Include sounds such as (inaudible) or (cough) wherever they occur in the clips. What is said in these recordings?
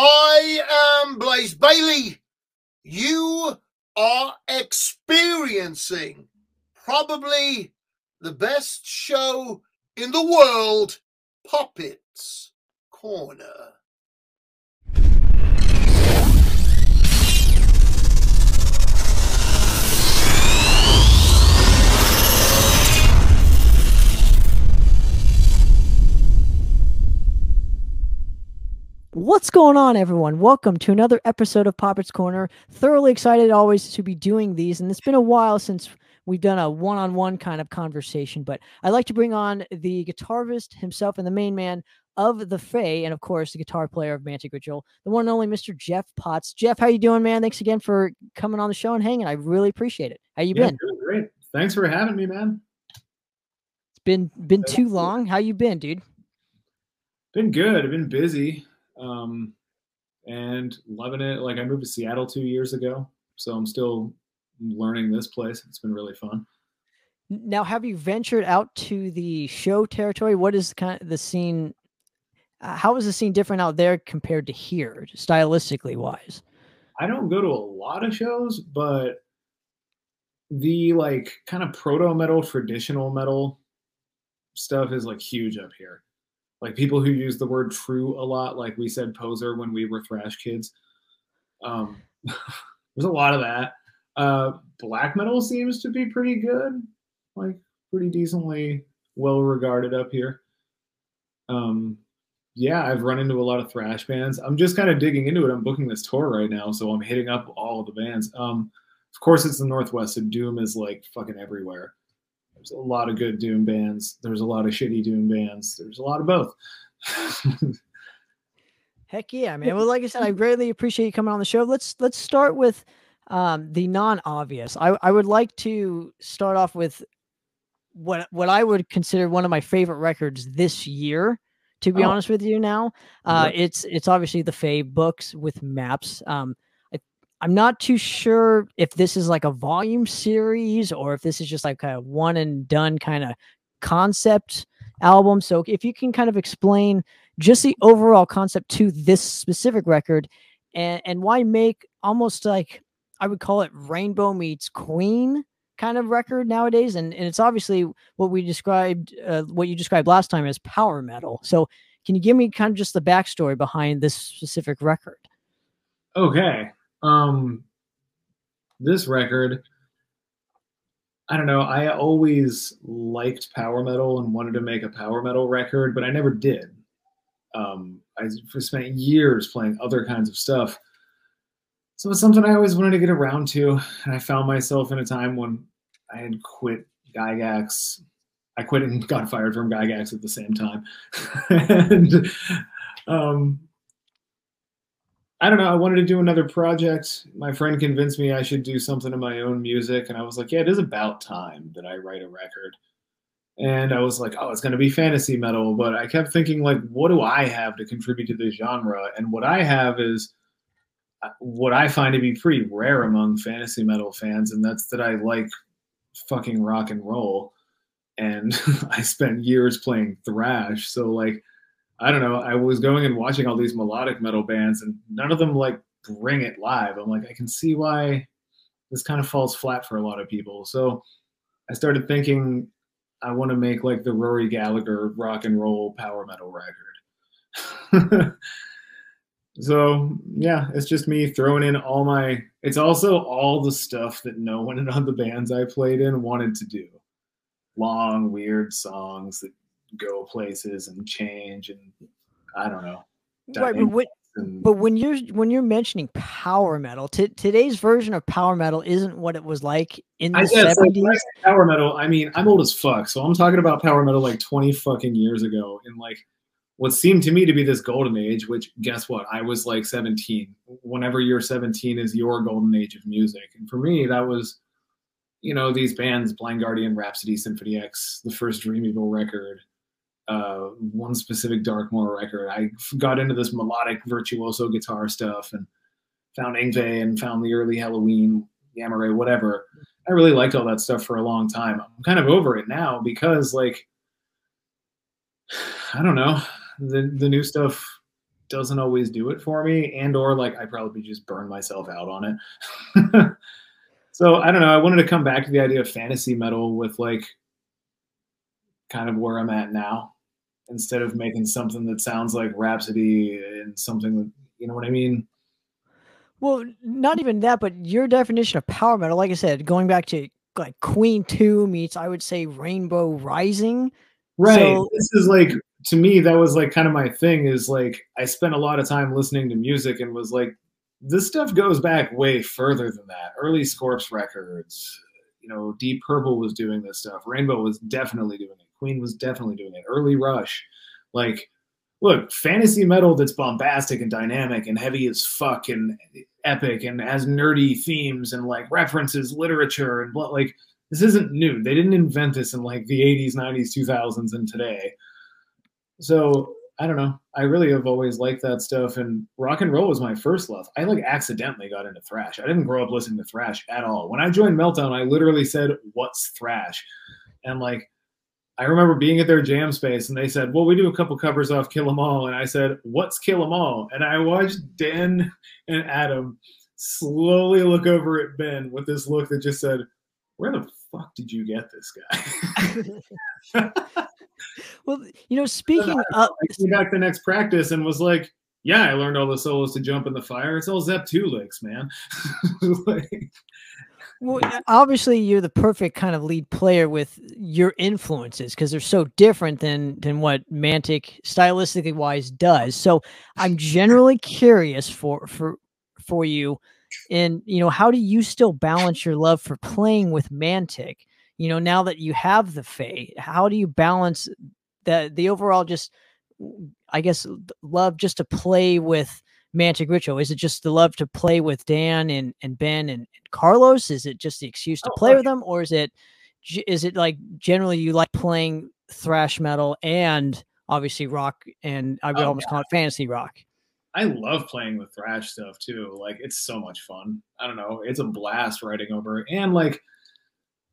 I am Blaze Bayley. You are experiencing probably the best show in the world, Poppitt's Corner. What's going on, everyone? Welcome to another episode of Poppitt's Corner. Thoroughly excited always to be doing these, and it's been a while since we've done a one-on-one kind of conversation. But I'd like to bring on the guitarist himself and the main man of the Fae, and of course the guitar player of Mantic Ritual, the one and only Mr. Jeff Potts. Jeff, how you doing, man? Thanks again for coming on the show and hanging. I really appreciate it. How you Yeah, been? doing great. Thanks for having me, man. It's been been too long. How you been, dude? Been good. I've been busy, um, and loving it. Like I moved to Seattle two years ago, so I'm still learning this place. It's been really fun. Now, have you ventured out to the show territory? What is kind of the scene? uh, How is the scene different out there compared to here, stylistically wise? I don't go to a lot of shows, but the like kind of proto metal, traditional metal stuff is like huge up here. Like people who use the word true a lot, like we said poser when we were thrash kids. Um, (laughs) there's a lot of that. Uh, black metal seems to be pretty good, like pretty decently well regarded up here. Um, yeah, I've run into a lot of thrash bands. I'm just kind of digging into it. I'm booking this tour right now, so I'm hitting up all of the bands. Um, of course, it's the Northwest, so Doom is like fucking everywhere. There's a lot of good Doom bands. There's a lot of shitty Doom bands. There's a lot of both. (laughs) Heck yeah, man. Well, like I said, I greatly appreciate you coming on the show. Let's let's start with um, the non-obvious. I I would like to start off with what what I would consider one of my favorite records this year. To be Oh. honest with you, now uh, Yeah. it's it's obviously the Fae books with maps. Um, I'm not too sure if this is like a volume series or if this is just like a one and done kind of concept album. So if you can kind of explain just the overall concept to this specific record and and why make almost like I would call it rainbow meets queen kind of record nowadays and, and it's obviously what we described uh, what you described last time as power metal so can you give me kind of just the backstory behind this specific record Okay. Um this record I don't know, I always liked power metal and wanted to make a power metal record, but I never did. Um I spent years playing other kinds of stuff. So it's something I always wanted to get around to, and I found myself in a time when I had quit Gygax. I quit and (laughs) got fired from Gygax at the same time. (laughs) and um I don't know. I wanted to do another project. My friend convinced me I should do something of my own music, and I was like, "Yeah, it is about time that I write a record." And I was like, "Oh, it's going to be fantasy metal," but I kept thinking, like, "What do I have to contribute to the genre?" And what I have is uh, what I find to be pretty rare among fantasy metal fans, and that's that I like fucking rock and roll, and (laughs) I spent years playing thrash. So like I don't know. I was going and watching all these melodic metal bands, and none of them like bring it live. I'm like, I can see why this kind of falls flat for a lot of people. So I started thinking, I want to make like the Rory Gallagher rock and roll power metal record. (laughs) so yeah, it's just me throwing in all my. It's also all the stuff that no one (laughs) in the bands I played in wanted to do. Long, weird songs that go places and change and I don't know. right but, what, And but when you're when you're mentioning power metal t- today's version of power metal isn't what it was like in the I guess like, 70s when I say power metal. I mean, I'm old as fuck, so I'm talking about power metal like 20 fucking years ago and like what seemed to me to be this golden age. Which guess what? I was like 17. Whenever you're 17 is your golden age of music, and for me that was, you know, these bands: Blind Guardian, Rhapsody, Symphony X, the first Dream Evil record. Uh, one specific Dark Moor record. I got into this melodic virtuoso guitar stuff and found Yngwie and found the early Helloween, Gamma Ray, whatever. I really liked all that stuff for a long time. I'm kind of over it now because, like, (sighs) I don't know, the the new stuff doesn't always do it for me, and or like I probably just burn myself out on it. (laughs) so I don't know. I wanted to come back to the idea of fantasy metal with like kind of where I'm at now, instead of making something that sounds like Rhapsody and something that you know what I mean. Well, not even that, but your definition of power metal, like I said, going back to like Queen 2 meets I would say Rainbow Rising. Right. So, this is like to me that was like kind of my thing is like I spent a lot of time listening to music and was like this stuff goes back way further than that. Early Scorps records, you know, Deep Purple was doing this stuff. Rainbow was definitely doing it. Queen was definitely doing it. Early Rush. Like look, fantasy metal that's bombastic and dynamic and heavy as fuck and epic and has nerdy themes and like references literature and what like this isn't new. They didn't invent this in like the 80s, 90s, 2000s, and today. So I don't know. I really have always liked that stuff, and rock and roll was my first love. I like accidentally got into thrash. I didn't grow up listening to thrash at all. When I joined Meltdown, I literally said, "What's thrash?" And like I remember being at their jam space and they said, Well, we do a couple covers off Kill 'em All. And I said, What's Kill 'em All? And I watched Dan and Adam slowly look over at Ben with this look that just said, Where the fuck did you get this guy? (laughs) well, you know, (laughs) speaking of. I came back the next practice and was like, yeah, I learned all the solos to jump in the fire. It's all Zep 2 licks, man. (laughs) like, well, obviously you're the perfect kind of lead player with your influences because they're so different than than what Mantic stylistically wise does. So I'm generally curious for for for you and you know how do you still balance your love for playing with Mantic? You know, now that you have the Fae, how do you balance the the overall just I guess love just to play with Mantic Ritual? Is it just the love to play with Dan and, and Ben and, and Carlos? Is it just the excuse to oh, play okay. with them, or is it is it like generally you like playing thrash metal and obviously rock and I would oh, almost yeah. call it fantasy rock? I love playing with thrash stuff too. Like it's so much fun. I don't know, it's a blast writing over and like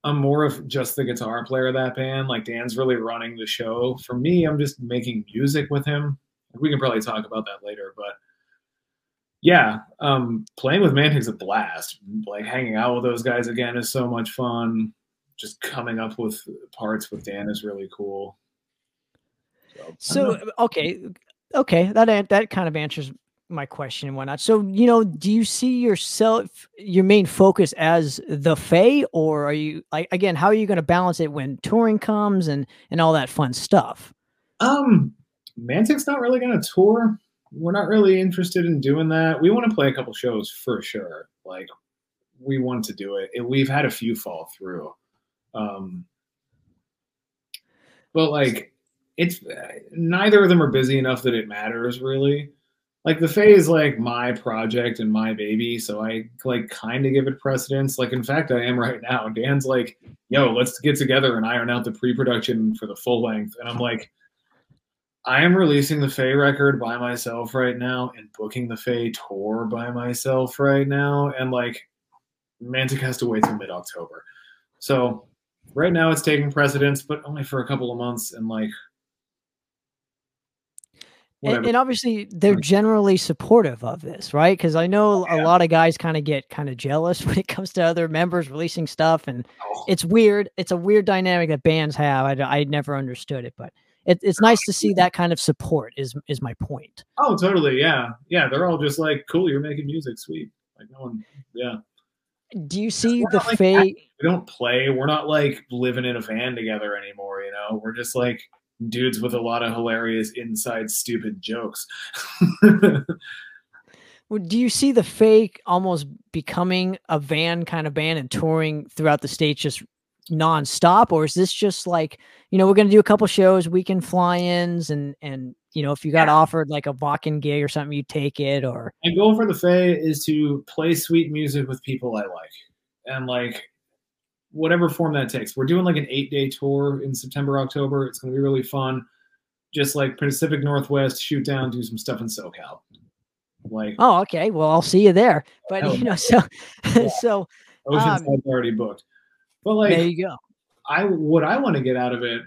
I'm more of just the guitar player of that band. Like Dan's really running the show. For me, I'm just making music with him. We can probably talk about that later, but yeah, um, playing with Mantic's a blast. Like hanging out with those guys again is so much fun. Just coming up with parts with Dan is really cool. So, so okay, okay, that that kind of answers my question and whatnot. So, you know, do you see yourself your main focus as the Fae, or are you like again, how are you going to balance it when touring comes and and all that fun stuff? Um, Mantic's not really going to tour we're not really interested in doing that. We want to play a couple shows for sure. Like we want to do it. We've had a few fall through. Um, but like it's neither of them are busy enough that it matters really. Like the Fae is like my project and my baby, so I like kind of give it precedence. Like in fact, I am right now. Dan's like, "Yo, let's get together and iron out the pre-production for the full length," and I'm like, I am releasing the Fae record by myself right now and booking the Fae tour by myself right now. And like Mantic has to wait till mid October. So right now it's taking precedence, but only for a couple of months. And like, and, and, obviously they're generally supportive of this, right? Because I know oh, yeah. a lot of guys kind of get kind of jealous (laughs) when it comes to other members releasing stuff, and oh. it's weird. It's a weird dynamic that bands have. I I never understood it, but it, it's nice to see oh, that kind of support. Is is my point? Oh, totally. Yeah, yeah. They're all just like, "Cool, you're making music, sweet." Like no one, yeah. Do you see the like, Fae? We don't play. We're not like living in a van together anymore. You know, we're just like dudes with a lot of hilarious inside stupid jokes. (laughs) well, do you see the Fae almost becoming a van kind of band and touring throughout the states just nonstop, or is this just like you know we're going to do a couple shows, weekend fly-ins, and and you know if you got yeah. offered like a Wacken gig or something, you take it, or my goal for the Fae is to play sweet music with people I like, and like whatever form that takes. We're doing like an eight-day tour in September, October. It's going to be really fun. Just like Pacific Northwest, shoot down, do some stuff in SoCal. Like, oh, okay. Well, I'll see you there. But you know, so (laughs) yeah. so Oceanside's um, already booked. But like there you go. I what I want to get out of it,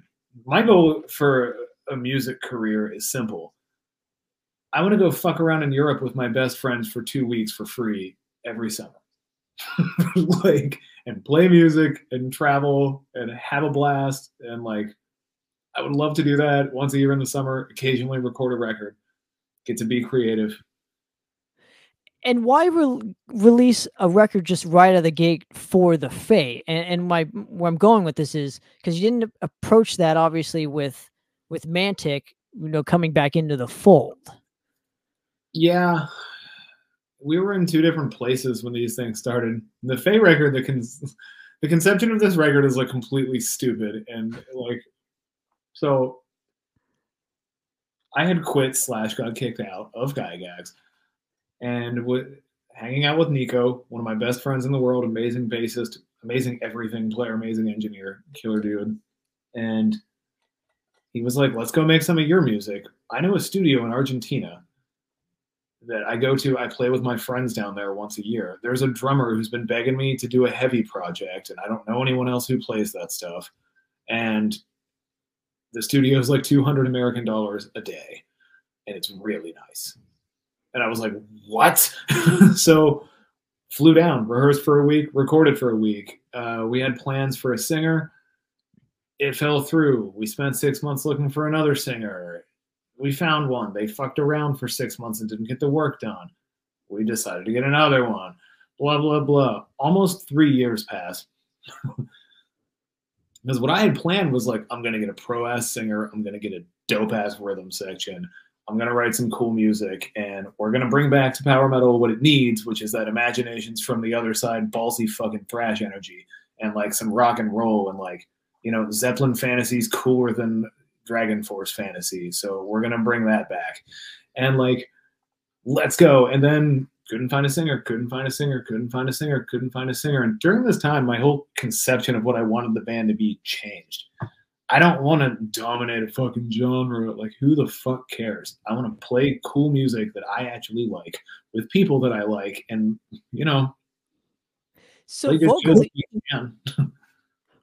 my goal for a music career is simple. I want to go fuck around in Europe with my best friends for two weeks for free every summer. (laughs) like and play music and travel and have a blast and like I would love to do that once a year in the summer, occasionally record a record, get to be creative. And why re- release a record just right out of the gate for the Fae? And, and my where I'm going with this is because you didn't approach that obviously with with Mantic, you know, coming back into the fold. Yeah, we were in two different places when these things started. The Fae record, the con- the conception of this record is like completely stupid and like so. I had quit slash got kicked out of Gygax, and with hanging out with Nico, one of my best friends in the world, amazing bassist, amazing everything player, amazing engineer, killer dude, and he was like, "Let's go make some of your music." I know a studio in Argentina that I go to, I play with my friends down there once a year. There's a drummer who's been begging me to do a heavy project, and I don't know anyone else who plays that stuff. And the studio is like 200 American dollars a day, and it's really nice. And I was like, what? (laughs) so flew down, rehearsed for a week, recorded for a week. Uh, we had plans for a singer. It fell through. We spent six months looking for another singer we found one. They fucked around for six months and didn't get the work done. We decided to get another one. Blah, blah, blah. Almost three years passed. (laughs) because what I had planned was like, I'm going to get a pro ass singer. I'm going to get a dope ass rhythm section. I'm going to write some cool music. And we're going to bring back to power metal what it needs, which is that imaginations from the other side, ballsy fucking thrash energy and like some rock and roll and like, you know, Zeppelin fantasies cooler than DragonForce fantasy. So we're gonna bring that back. And like, let's go. And then couldn't find a singer, couldn't find a singer, couldn't find a singer, couldn't find a singer. And during this time, my whole conception of what I wanted the band to be changed. I don't want to dominate a fucking genre. Like, who the fuck cares? I want to play cool music that I actually like with people that I like, and you know, so vocally, (laughs)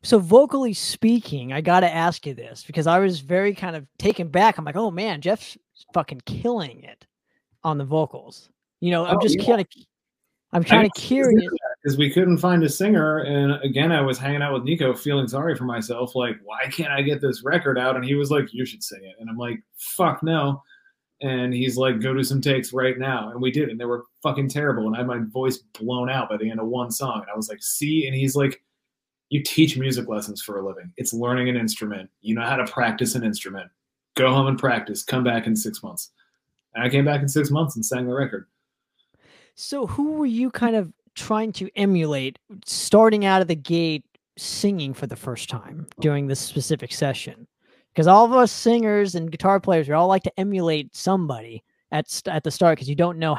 So vocally speaking, I got to ask you this because I was very kind of taken back. I'm like, oh man, Jeff's fucking killing it on the vocals. You know, I'm oh, just yeah. kind of, I'm kind of curious because we couldn't find a singer, and again, I was hanging out with Nico, feeling sorry for myself. Like, why can't I get this record out? And he was like, you should sing it, and I'm like, fuck no. And he's like, go do some takes right now. And we did, and they were fucking terrible. And I had my voice blown out by the end of one song. And I was like, see, and he's like you teach music lessons for a living. It's learning an instrument. You know how to practice an instrument. Go home and practice. Come back in six months. And I came back in six months and sang the record. So, who were you kind of trying to emulate starting out of the gate singing for the first time during this specific session? Because all of us singers and guitar players, we all like to emulate somebody at at the start because you don't know,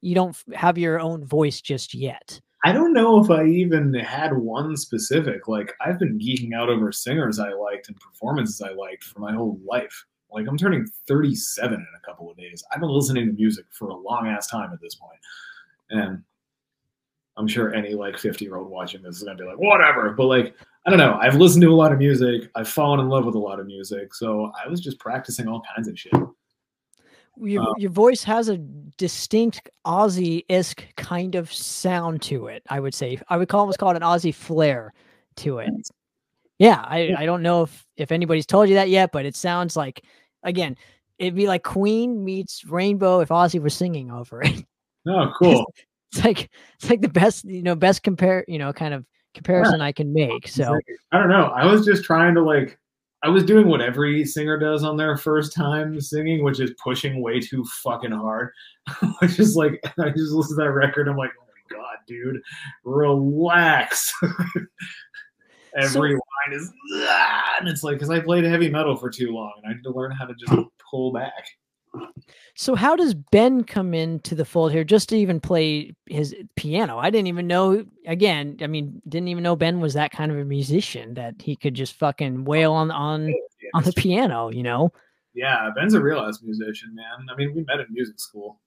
you don't have your own voice just yet. I don't know if I even had one specific. Like I've been geeking out over singers I liked and performances I liked for my whole life. Like I'm turning 37 in a couple of days. I've been listening to music for a long ass time at this. And I'm sure any like 50 year old watching this is gonna be like, whatever. But like, I don't know. I've listened to a lot of music. I've fallen in love with a lot of music. So I was just practicing all kinds of shit your um, your voice has a distinct Ozzy esque kind of sound to it. I would say I would call almost call it an Ozzy flair to it. Yeah, I, I don't know if if anybody's told you that yet, but it sounds like again, it'd be like Queen meets Rainbow if Ozzy was singing over it. Oh, cool. (laughs) it's like it's like the best you know best compare you know kind of comparison yeah. I can make. So I don't know. I was just trying to like I was doing what every singer does on their first time singing, which is pushing way too fucking hard. (laughs) which is like, (laughs) I just listen to that record. I'm like, oh my god, dude, relax. (laughs) every so, line is, ah, and it's like because I played heavy metal for too long, and I had to learn how to just pull back. So how does Ben come into the fold here just to even play his piano? I didn't even know again, I mean, didn't even know Ben was that kind of a musician that he could just fucking wail on on on the piano, you know? Yeah, Ben's a real ass musician, man. I mean, we met in music school.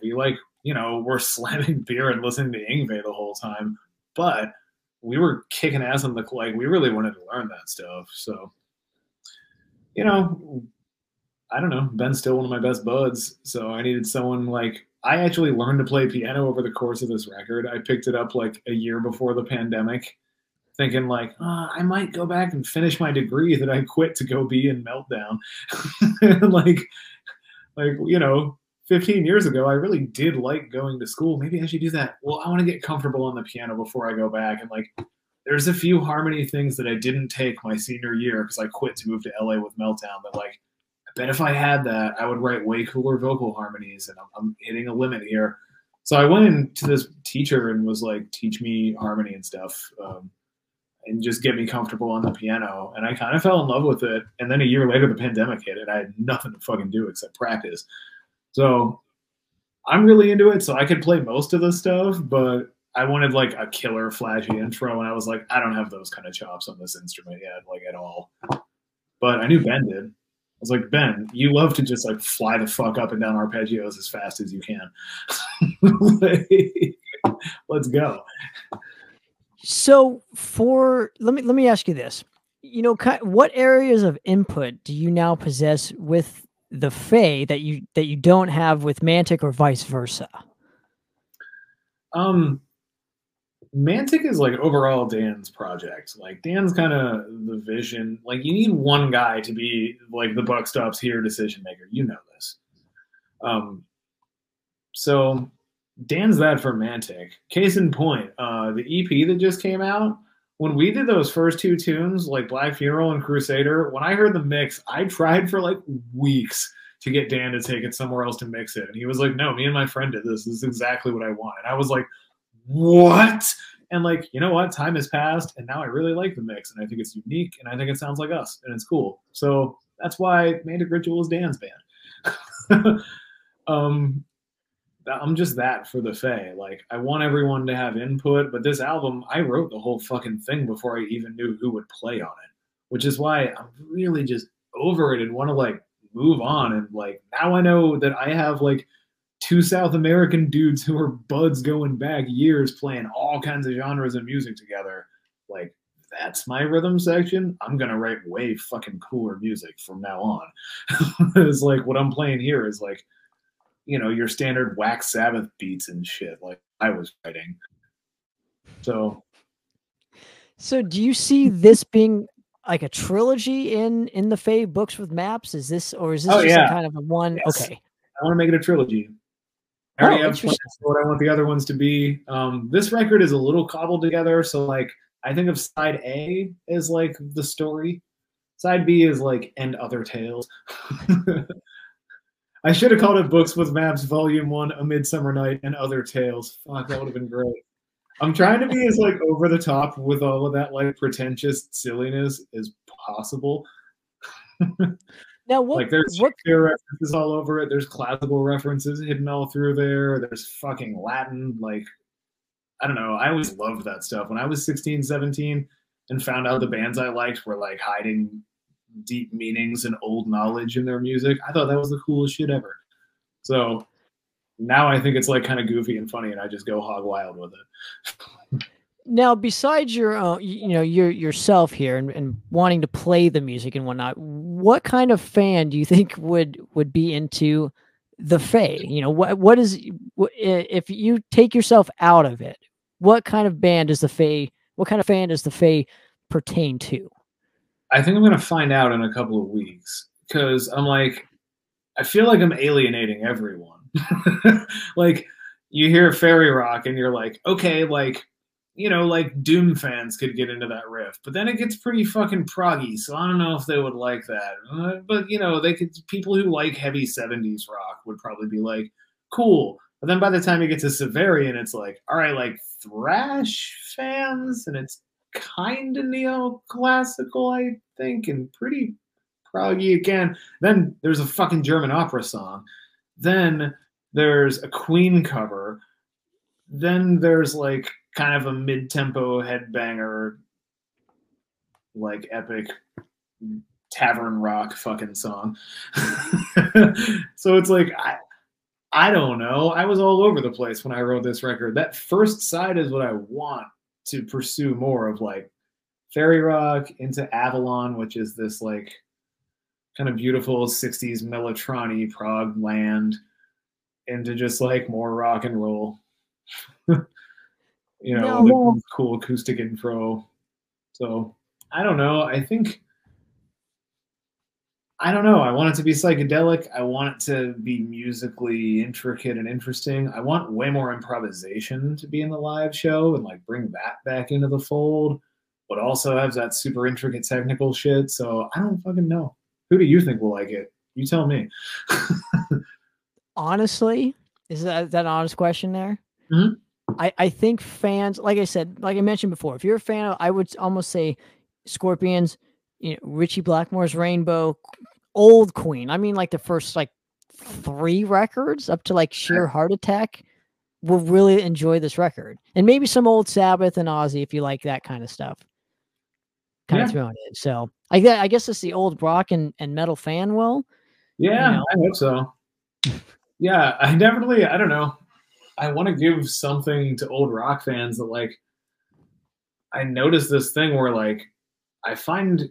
We like, you know, we're (laughs) slamming beer and listening to Yngwie the whole time, but we were kicking ass on the like we really wanted to learn that stuff. So, you know, I don't know. Ben's still one of my best buds, so I needed someone like I actually learned to play piano over the course of this record. I picked it up like a year before the pandemic, thinking like oh, I might go back and finish my degree that I quit to go be in Meltdown. (laughs) like, like you know, 15 years ago, I really did like going to school. Maybe I should do that. Well, I want to get comfortable on the piano before I go back. And like, there's a few harmony things that I didn't take my senior year because I quit to move to LA with Meltdown. But like, bet if I had that, I would write way cooler vocal harmonies. And I'm, I'm hitting a limit here. So I went into this teacher and was like, teach me harmony and stuff. Um, and just get me comfortable on the piano. And I kind of fell in love with it. And then a year later, the pandemic hit, and I had nothing to fucking do except practice. So I'm really into it. So I could play most of the stuff, but I wanted like a killer flashy intro, and I was like, I don't have those kind of chops on this instrument yet, like at all. But I knew Ben did. I was like, Ben, you love to just like fly the fuck up and down arpeggios as fast as you can. (laughs) Let's go. So for let me let me ask you this. You know, what areas of input do you now possess with the Fae that you that you don't have with Mantic or vice versa? Um, Mantic is like overall Dan's project. Like Dan's kind of the vision. Like you need one guy to be like the buck stops here decision maker. You know this. Um, so Dan's that for Mantic. Case in point, uh, the EP that just came out. When we did those first two tunes, like Black Funeral and Crusader, when I heard the mix, I tried for like weeks to get Dan to take it somewhere else to mix it. And he was like, No, me and my friend did this. This is exactly what I want. And I was like, What? And like, you know what? Time has passed, and now I really like the mix, and I think it's unique, and I think it sounds like us, and it's cool. So that's why Mantic Ritual is Dan's band. (laughs) um, I'm just that for the Fae. Like, I want everyone to have input, but this album, I wrote the whole fucking thing before I even knew who would play on it, which is why I'm really just over it and want to like move on. And like, now I know that I have like two South American dudes who are buds going back years playing all kinds of genres of music together. Like, that's my rhythm section. I'm gonna write way fucking cooler music from now on. (laughs) it's like what I'm playing here is like you know your standard Wax Sabbath beats and shit like I was writing. So, so do you see this being like a trilogy in in the Fae books with maps? Is this or is this oh, just yeah. kind of a one? Yes. Okay, I want to make it a trilogy. I already oh, have plans for what I want the other ones to be. Um, this record is a little cobbled together, so like I think of side A as like the story. Side B is like and other tales. (laughs) I should have called it Books with Maps Volume One: A Midsummer Night and Other Tales. Fuck, that would have been great. I'm trying to be as like over the top with all of that like pretentious silliness as possible. (laughs) now, what, like there's what references all over it. There's classical references hidden all through there. There's fucking Latin. Like I don't know. I always loved that stuff when I was 16, 17, and found out the bands I liked were like hiding deep meanings and old knowledge in their music. I thought that was the coolest shit ever. So now I think it's like kind of goofy and funny, and I just go hog wild with it. (laughs) now, besides your, uh, you know, your yourself here and, and wanting to play the music and whatnot, what kind of fan do you think would would be into the Fae? You know, what what is if you take yourself out of it? What kind of band is the Fae? What kind of fan does the Fae pertain to? I think I'm gonna find out in a couple of weeks because I'm like, I feel like I'm alienating everyone. (laughs) like you hear Fairy Rock and you're like, okay, like you know, like Doom fans could get into that riff, but then it gets pretty fucking proggy. So I don't know if they would like that. Uh, but you know, they could people who like heavy '70s rock would probably be like, cool. But then by the time you get to Severian, it's like, all right, like thrash fans, and it's kind of neoclassical, I think, and pretty proggy again. Then there's a fucking German opera song. Then there's a Queen cover. Then there's like kind of a mid-tempo headbanger, like epic tavern rock fucking song. (laughs) so it's like I I don't know. I was all over the place when I wrote this record. That first side is what I want to pursue more of like Fairy Rock into Avalon, which is this like kind of beautiful 60s Melotroni prog land into just like more rock and roll. (laughs) you know, No. with cool acoustic intro. So I don't know. I think I don't know. I want it to be psychedelic. I want it to be musically intricate and interesting. I want way more improvisation to be in the live show and like bring that back into the fold, but also have that super intricate technical shit. So I don't fucking know. Who do you think will like it? You tell me. (laughs) honestly, is that, is that an honest question there? Mhm. I, I think fans, like I said, like I mentioned before, if you're a fan of, I would almost say Scorpions, you know, Ritchie Blackmore's Rainbow, old Queen. I mean, like the first like three records up to like Sheer Heart Attack will really enjoy this record. And maybe some old Sabbath and Ozzy if you like that kind of stuff. Kind Yeah. of thrown in. So I, I guess it's the old rock and, and metal fan will. Yeah, know? I hope so. (laughs) Yeah, I definitely. I don't know. I want to give something to old rock fans that like. I noticed this thing where like, I find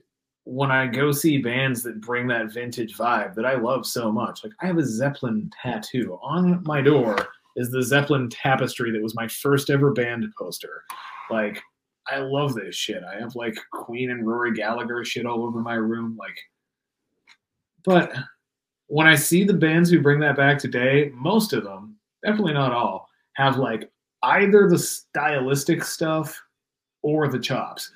when I go see bands that bring that vintage vibe that I love so much. Like I have a Zeppelin tattoo on my door. Is the Zeppelin tapestry that was my first ever band poster. Like I love this shit. I have like Queen and Rory Gallagher shit all over my room. Like, but when I see the bands who bring that back today, most of them, definitely not all, have like either the stylistic stuff or the chops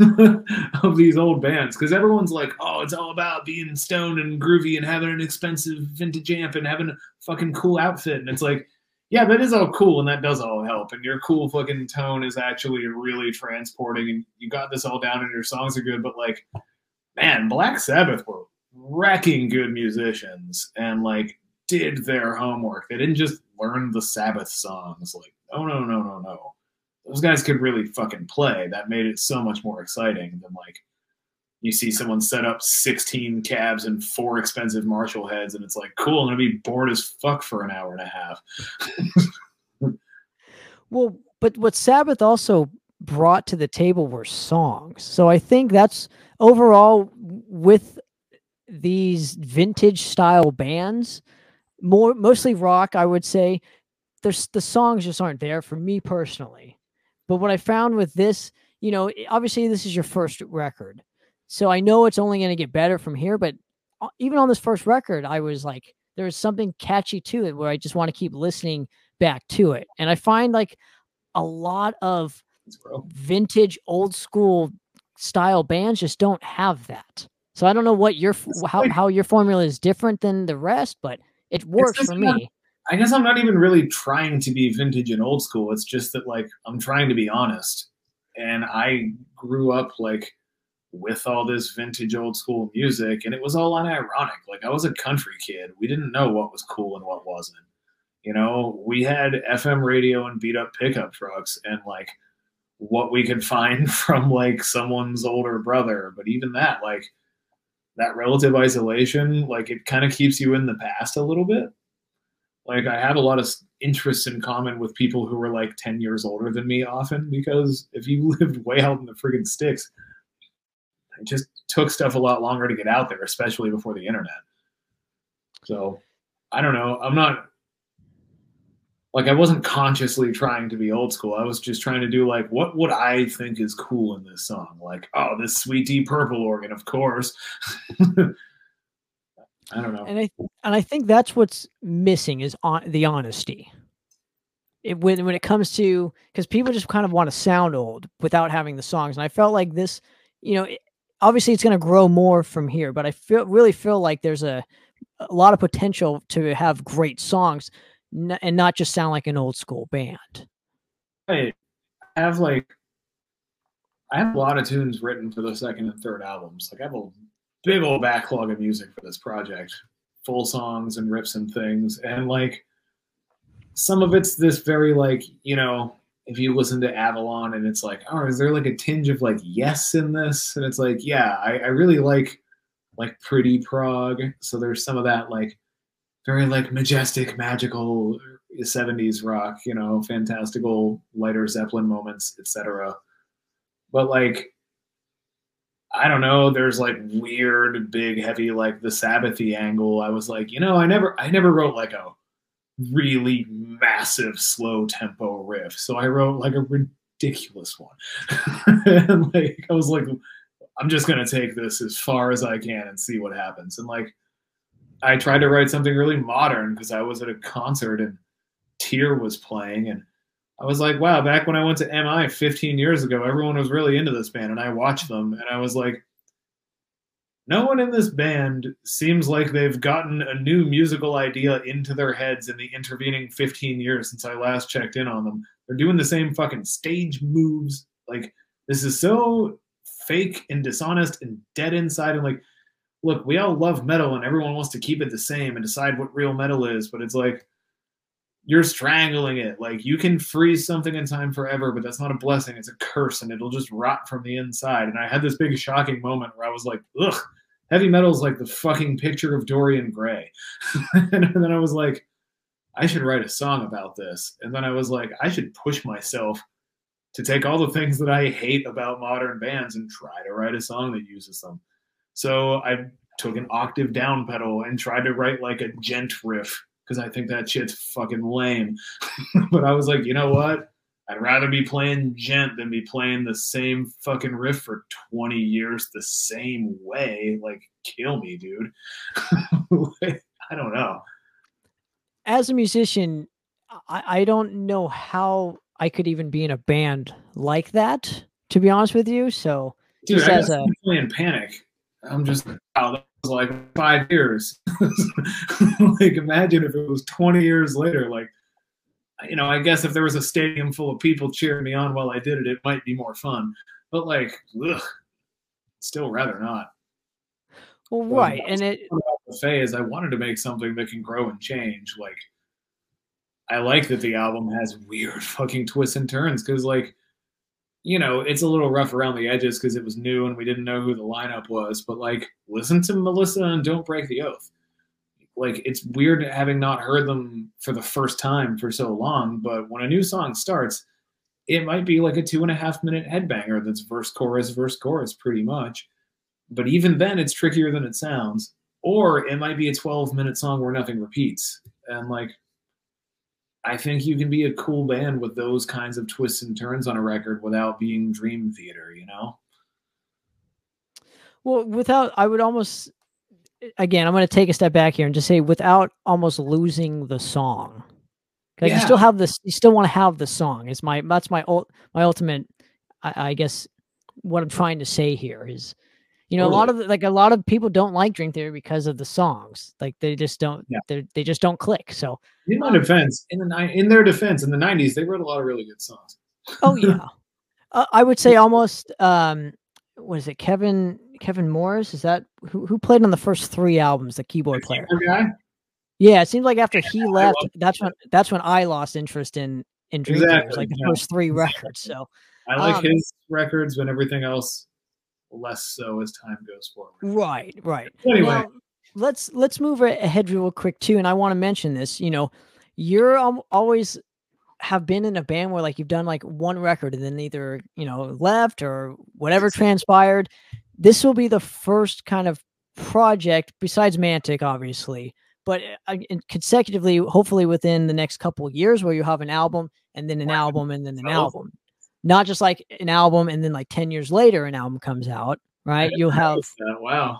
(laughs) of these old bands. Because everyone's like, oh, it's all about being stoned and groovy and having an expensive vintage amp and having a fucking cool outfit. And it's like, yeah, that is all cool and that does all help. And your cool fucking tone is actually really transporting and you got this all down and your songs are good. But like, man, Black Sabbath were wrecking good musicians and like did their homework. They didn't just learn the Sabbath songs. Like, oh no, no, no, no. Those guys could really fucking play. That made it so much more exciting than like you see someone set up 16 cabs and four expensive Marshall heads, and it's like, cool, I'm gonna be bored as fuck for an hour and a half. (laughs) Well, but what Sabbath also brought to the table were songs. So I think that's overall with these vintage style bands, more mostly rock, I would say. There's the songs just aren't there for me personally. But what I found with this, you know, obviously this is your first record. So I know it's only going to get better from here, but uh, even on this first record, I was like, there was something catchy to it where I just want to keep listening back to it. And I find like a lot of vintage old school style bands just don't have that. So I don't know what your how, how your formula is different than the rest, but it works for not- me. I guess I'm not even really trying to be vintage and old school. It's just that like I'm trying to be honest. And I grew up like with all this vintage old school music and it was all unironic. Like I was a country kid. We didn't know what was cool and what wasn't. You know, we had FM radio and beat up pickup trucks and like what we could find (laughs) from like someone's older brother. But even that, like that relative isolation, like it kind of keeps you in the past a little bit like I have a lot of interests in common with people who were like 10 years older than me often because if you (laughs) lived way out in the friggin' sticks, it just took stuff a lot longer to get out there, especially before the internet. So I don't know. I'm not like I wasn't consciously trying to be old school. I was just trying to do like what would I think is cool in this song? Like, oh, this sweet deep purple organ, of course. (laughs) I don't know. And I and I think that's what's missing is on the honesty. It, when when it comes to because people just kind of want to sound old without having the songs, and I felt like this, you know, it, obviously it's going to grow more from here, but I feel really feel like there's a a lot of potential to have great songs n- and not just sound like an old school band. I have like I have a lot of tunes written for the second and third albums. Like I have a big old backlog of music for this project, full songs and riffs and things. And like some of it's this very like, you know, if you listen to Avalon and it's like, oh, is there like a tinge of like yes in this? And it's like, yeah, I, I really like like pretty prog. So there's some of that like very like majestic, magical 70s rock, you know, fantastical lighter Zeppelin moments, etc. But like I don't know, there's like weird, big, heavy, like the Sabbathy angle. I was like, you know, I never, I never wrote like a really massive slow tempo riff. So I wrote like a ridiculous one. (laughs) and like, I was like, I'm just gonna take this as far as I can and see what happens. And like, I tried to write something really modern because I was at a concert and Tear was playing and I was like, wow, back when I went to MI 15 years ago, everyone was really into this band, and I watched them, and I was like, no one in this band seems like they've gotten a new musical idea into their heads in the intervening 15 years since I last checked in on them. They're doing the same fucking stage moves. Like, this is so fake and dishonest and dead inside. And like, look, we all love metal and everyone wants to keep it the same and decide what real metal is, but it's like, you're strangling it. Like you can freeze something in time forever, but that's not a blessing. It's a curse and it'll just rot from the inside. And I had this big shocking moment where I was like, ugh, heavy metal is like the fucking picture of Dorian Gray. (laughs) and then I was like, I should write a song about this. And then I was like, I should push myself to take all the things that I hate about modern bands and try to write a song that uses them. So I took an octave down pedal and tried to write like a djent riff because I think that shit's fucking lame. (laughs) but I was like, you know what? I'd rather be playing djent than be playing the same fucking riff for 20 years the same way. Like, kill me, dude. (laughs) I don't know. As a musician, I, I don't know how I could even be in a band like that, to be honest with you. So, dude, just I as a playing Panic, I'm just wow, that was like five years. (laughs) like imagine if it was 20 years later. Like, you know, I guess if there was a stadium full of people cheering me on while I did it, it might be more fun. But like, ugh, still rather not. Well, right, and it the phase I wanted to make something that can grow and change. Like, I like that the album has weird fucking twists and turns because like you know, it's a little rough around the edges because it was new and we didn't know who the lineup was. But like, listen to Melissa and Don't Break the Oath. Like, it's weird having not heard them for the first time for so long. But when a new song starts, it might be like a two and a half minute headbanger that's verse, chorus, verse, chorus, pretty much. But even then, it's trickier than it sounds. Or it might be a 12 minute song where nothing repeats. And like, I think you can be a cool band with those kinds of twists and turns on a record without being Dream Theater, you know? Well, without, I would almost, again, I'm going to take a step back here and just say without almost losing the song. Because yeah. you still have this, you still want to have the song. It's my, that's my, ult, my ultimate, I, I guess, what I'm trying to say here is you know, totally. a lot of like a lot of people don't like Dream Theater because of the songs. Like they just don't. Yeah. They they just don't click. So in my um, defense, in the in their defense, in the '90s, they wrote a lot of really good songs. oh yeah, (laughs) uh, I would say almost. um Was it Kevin Kevin Morris? Is that who who played on the first three albums? The keyboard the player. Guy? Yeah, it seems like after he yeah, left, that's when that's when I lost interest in in Dream exactly. Theater. Like the yeah. first three records. So I like um, his records, when everything else less so as time goes forward. Right, right. Anyway, now, let's let's move ahead real quick too, and I want to mention this. You know, you're um, always have been in a band where like you've done like one record and then either you know left or whatever transpired. This will be the first kind of project besides Mantic, obviously, but uh, consecutively, hopefully within the next couple years, where you have an album and then an right. album and then an album not just like an album and then like 10 years later an album comes out right? you'll have wow.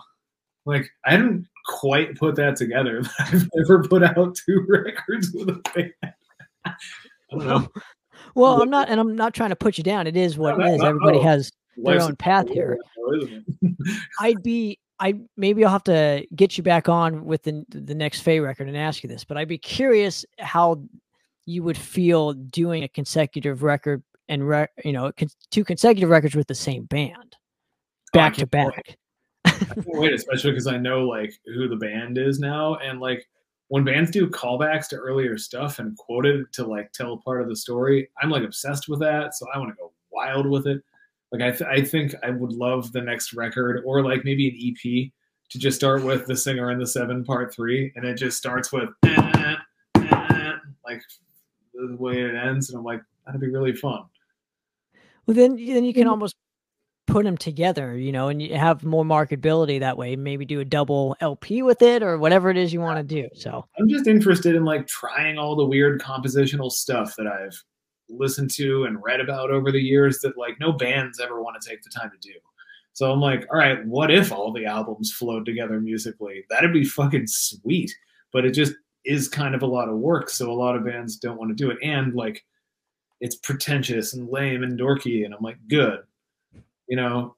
Like i didn't quite put that together. (laughs) I've never put out two (laughs) records with a band. (laughs) Well, well i'm not and i'm not trying to put you down. It is what no, it is everybody has their own path here. i'd be I maybe I'll have to get you back on with the the next Fae record and ask you this, but I'd be curious how you would feel doing a consecutive record and re- you know two consecutive records with the same band back oh, to back. Can't wait, especially because I know like who the band is now, and like when bands do callbacks to earlier stuff and quote it to like tell part of the story, I'm like obsessed with that. So I want to go wild with it. Like I, th- I think I would love the next record or like maybe an EP to just start with the singer in the seven part three, and it just starts with eh, eh, like the way it ends, and I'm like that'd be really fun. Well, then then you can almost put them together, you know, and you have more marketability that way. Maybe do a double LP with it or whatever it is you want to do. So I'm just interested in like trying all the weird compositional stuff that I've listened to and read about over the years that like no bands ever want to take the time to do. So I'm like, all right, what if all the albums flowed together musically? That'd be fucking sweet. But it just is kind of a lot of work. So a lot of bands don't want to do it. And like, it's pretentious and lame and dorky. And I'm like, good. You know,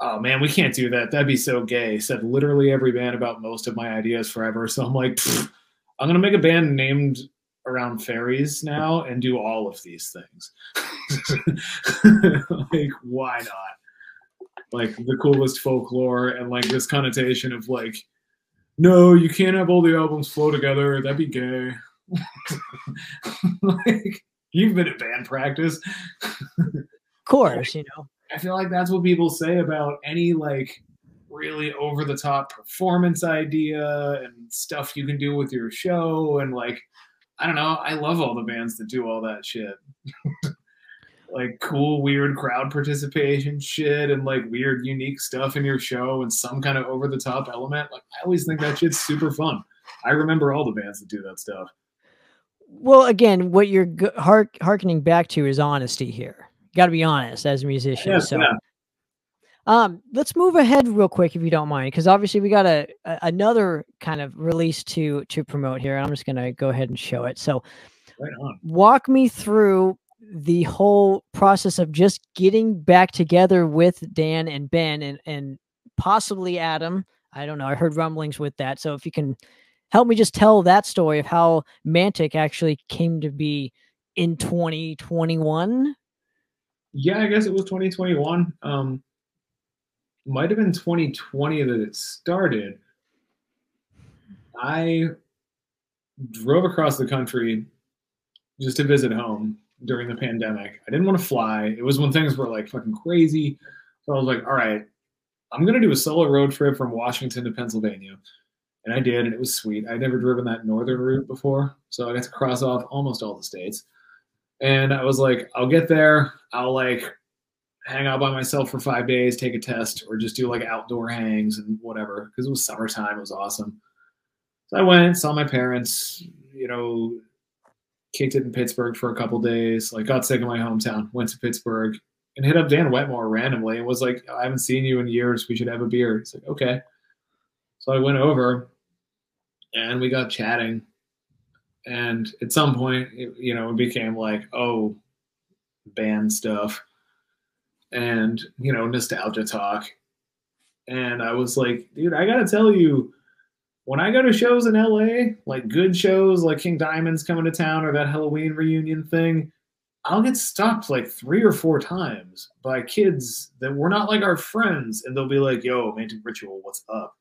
oh man, we can't do that. That'd be so gay. Said literally every band about most of my ideas forever. So I'm like, I'm going to make a band named around fairies now and do all of these things. (laughs) like, why not? like the coolest folklore and like this connotation of like, no, you can't have all the albums flow together. That'd be gay. (laughs) like you've been at band practice. of course, you know. I feel like that's what people say about any like really over the top performance idea and stuff you can do with your show and like I don't know, I love all the bands that do all that shit. (laughs) like cool, weird crowd participation shit and like weird, unique stuff in your show and some kind of over the top element. Like, I always think that shit's super fun. I remember all the bands that do that stuff. Well, again, what you're hark- harkening back to is honesty here. Got to be honest as a musician. Yeah, so, yeah. um, let's move ahead real quick if you don't mind, because obviously we got a, a, another kind of release to to promote here. I'm just gonna go ahead and show it. So, right walk me through the whole process of just getting back together with Dan and Ben and and possibly Adam. I don't know. I heard rumblings with that. So if you can help me just tell that story of how Mantic actually came to be in 2021. Yeah, I guess it was 2021. Um might have been 2020 that it started. I drove across the country just to visit home during the pandemic. I didn't want to fly. It was when things were like fucking crazy. So I was like, all right, I'm gonna do a solo road trip from Washington to Pennsylvania. And I did, and it was sweet. I'd never driven that northern route before. So I got to cross off almost all the states. And I was like, I'll get there, I'll like hang out by myself for five days, take a test, or just do like outdoor hangs and whatever. Because it was summertime, it was awesome. So I went, saw my parents, you know, kicked it in Pittsburgh for a couple days. Like got sick of my hometown, went to Pittsburgh and hit up Dan Wetmore randomly and was like, I haven't seen you in years. We should have a beer. He's like, okay. So I went over and we got chatting. And at some point, it, you know, it became like, oh, band stuff and, you know, nostalgia talk. And I was like, dude, I got to tell you, when I go to shows in LA, like good shows like King Diamond's coming to town or that Helloween reunion thing, I'll get stopped like three or four times by kids that were not like our friends. And they'll be like, yo, Mantic Ritual, what's up?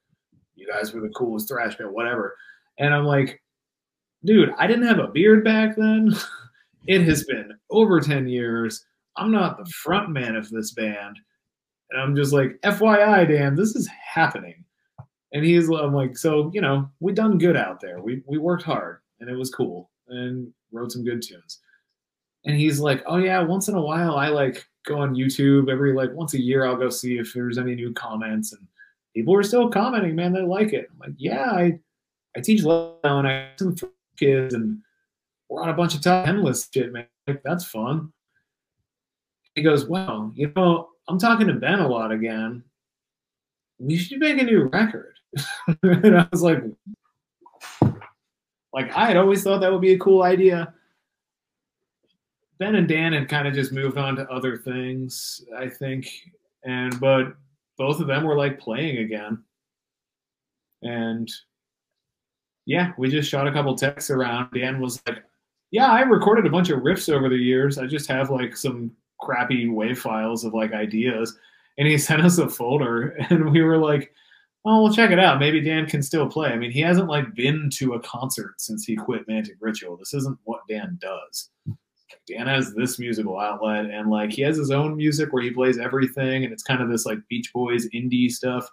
You guys were the coolest thrash band, whatever. And I'm like, dude, I didn't have a beard back then. (laughs) it has been over 10 years. I'm not the front man of this band. And I'm just like, FYI, Dan, this is happening. And he's I'm like, so you know, we done good out there. We we worked hard and it was cool and wrote some good tunes. And he's like, oh yeah, once in a while I like go on YouTube every like once a year. I'll go see if there's any new comments and people are still commenting. Man, they like it. I'm like, yeah, I I teach now and I some kids and we're on a bunch of top shit, man. Like that's fun. He goes, well, you know, I'm talking to Ben a lot again. We should make a new record. (laughs) and I was like, like I had always thought that would be a cool idea. Ben and Dan had kind of just moved on to other things, I think, and but both of them were like playing again, and yeah, we just shot a couple texts around. Dan was like, "Yeah, I recorded a bunch of riffs over the years. I just have like some crappy wave files of like ideas." And he (laughs) sent us a folder, and we were like, oh, well, check it out. Maybe Dan can still play. I mean, he hasn't like been to a concert since he quit Mantic Ritual. This isn't what Dan does. Dan has this musical outlet, and like he has his own music where he plays everything, and it's kind of this like Beach Boys indie stuff.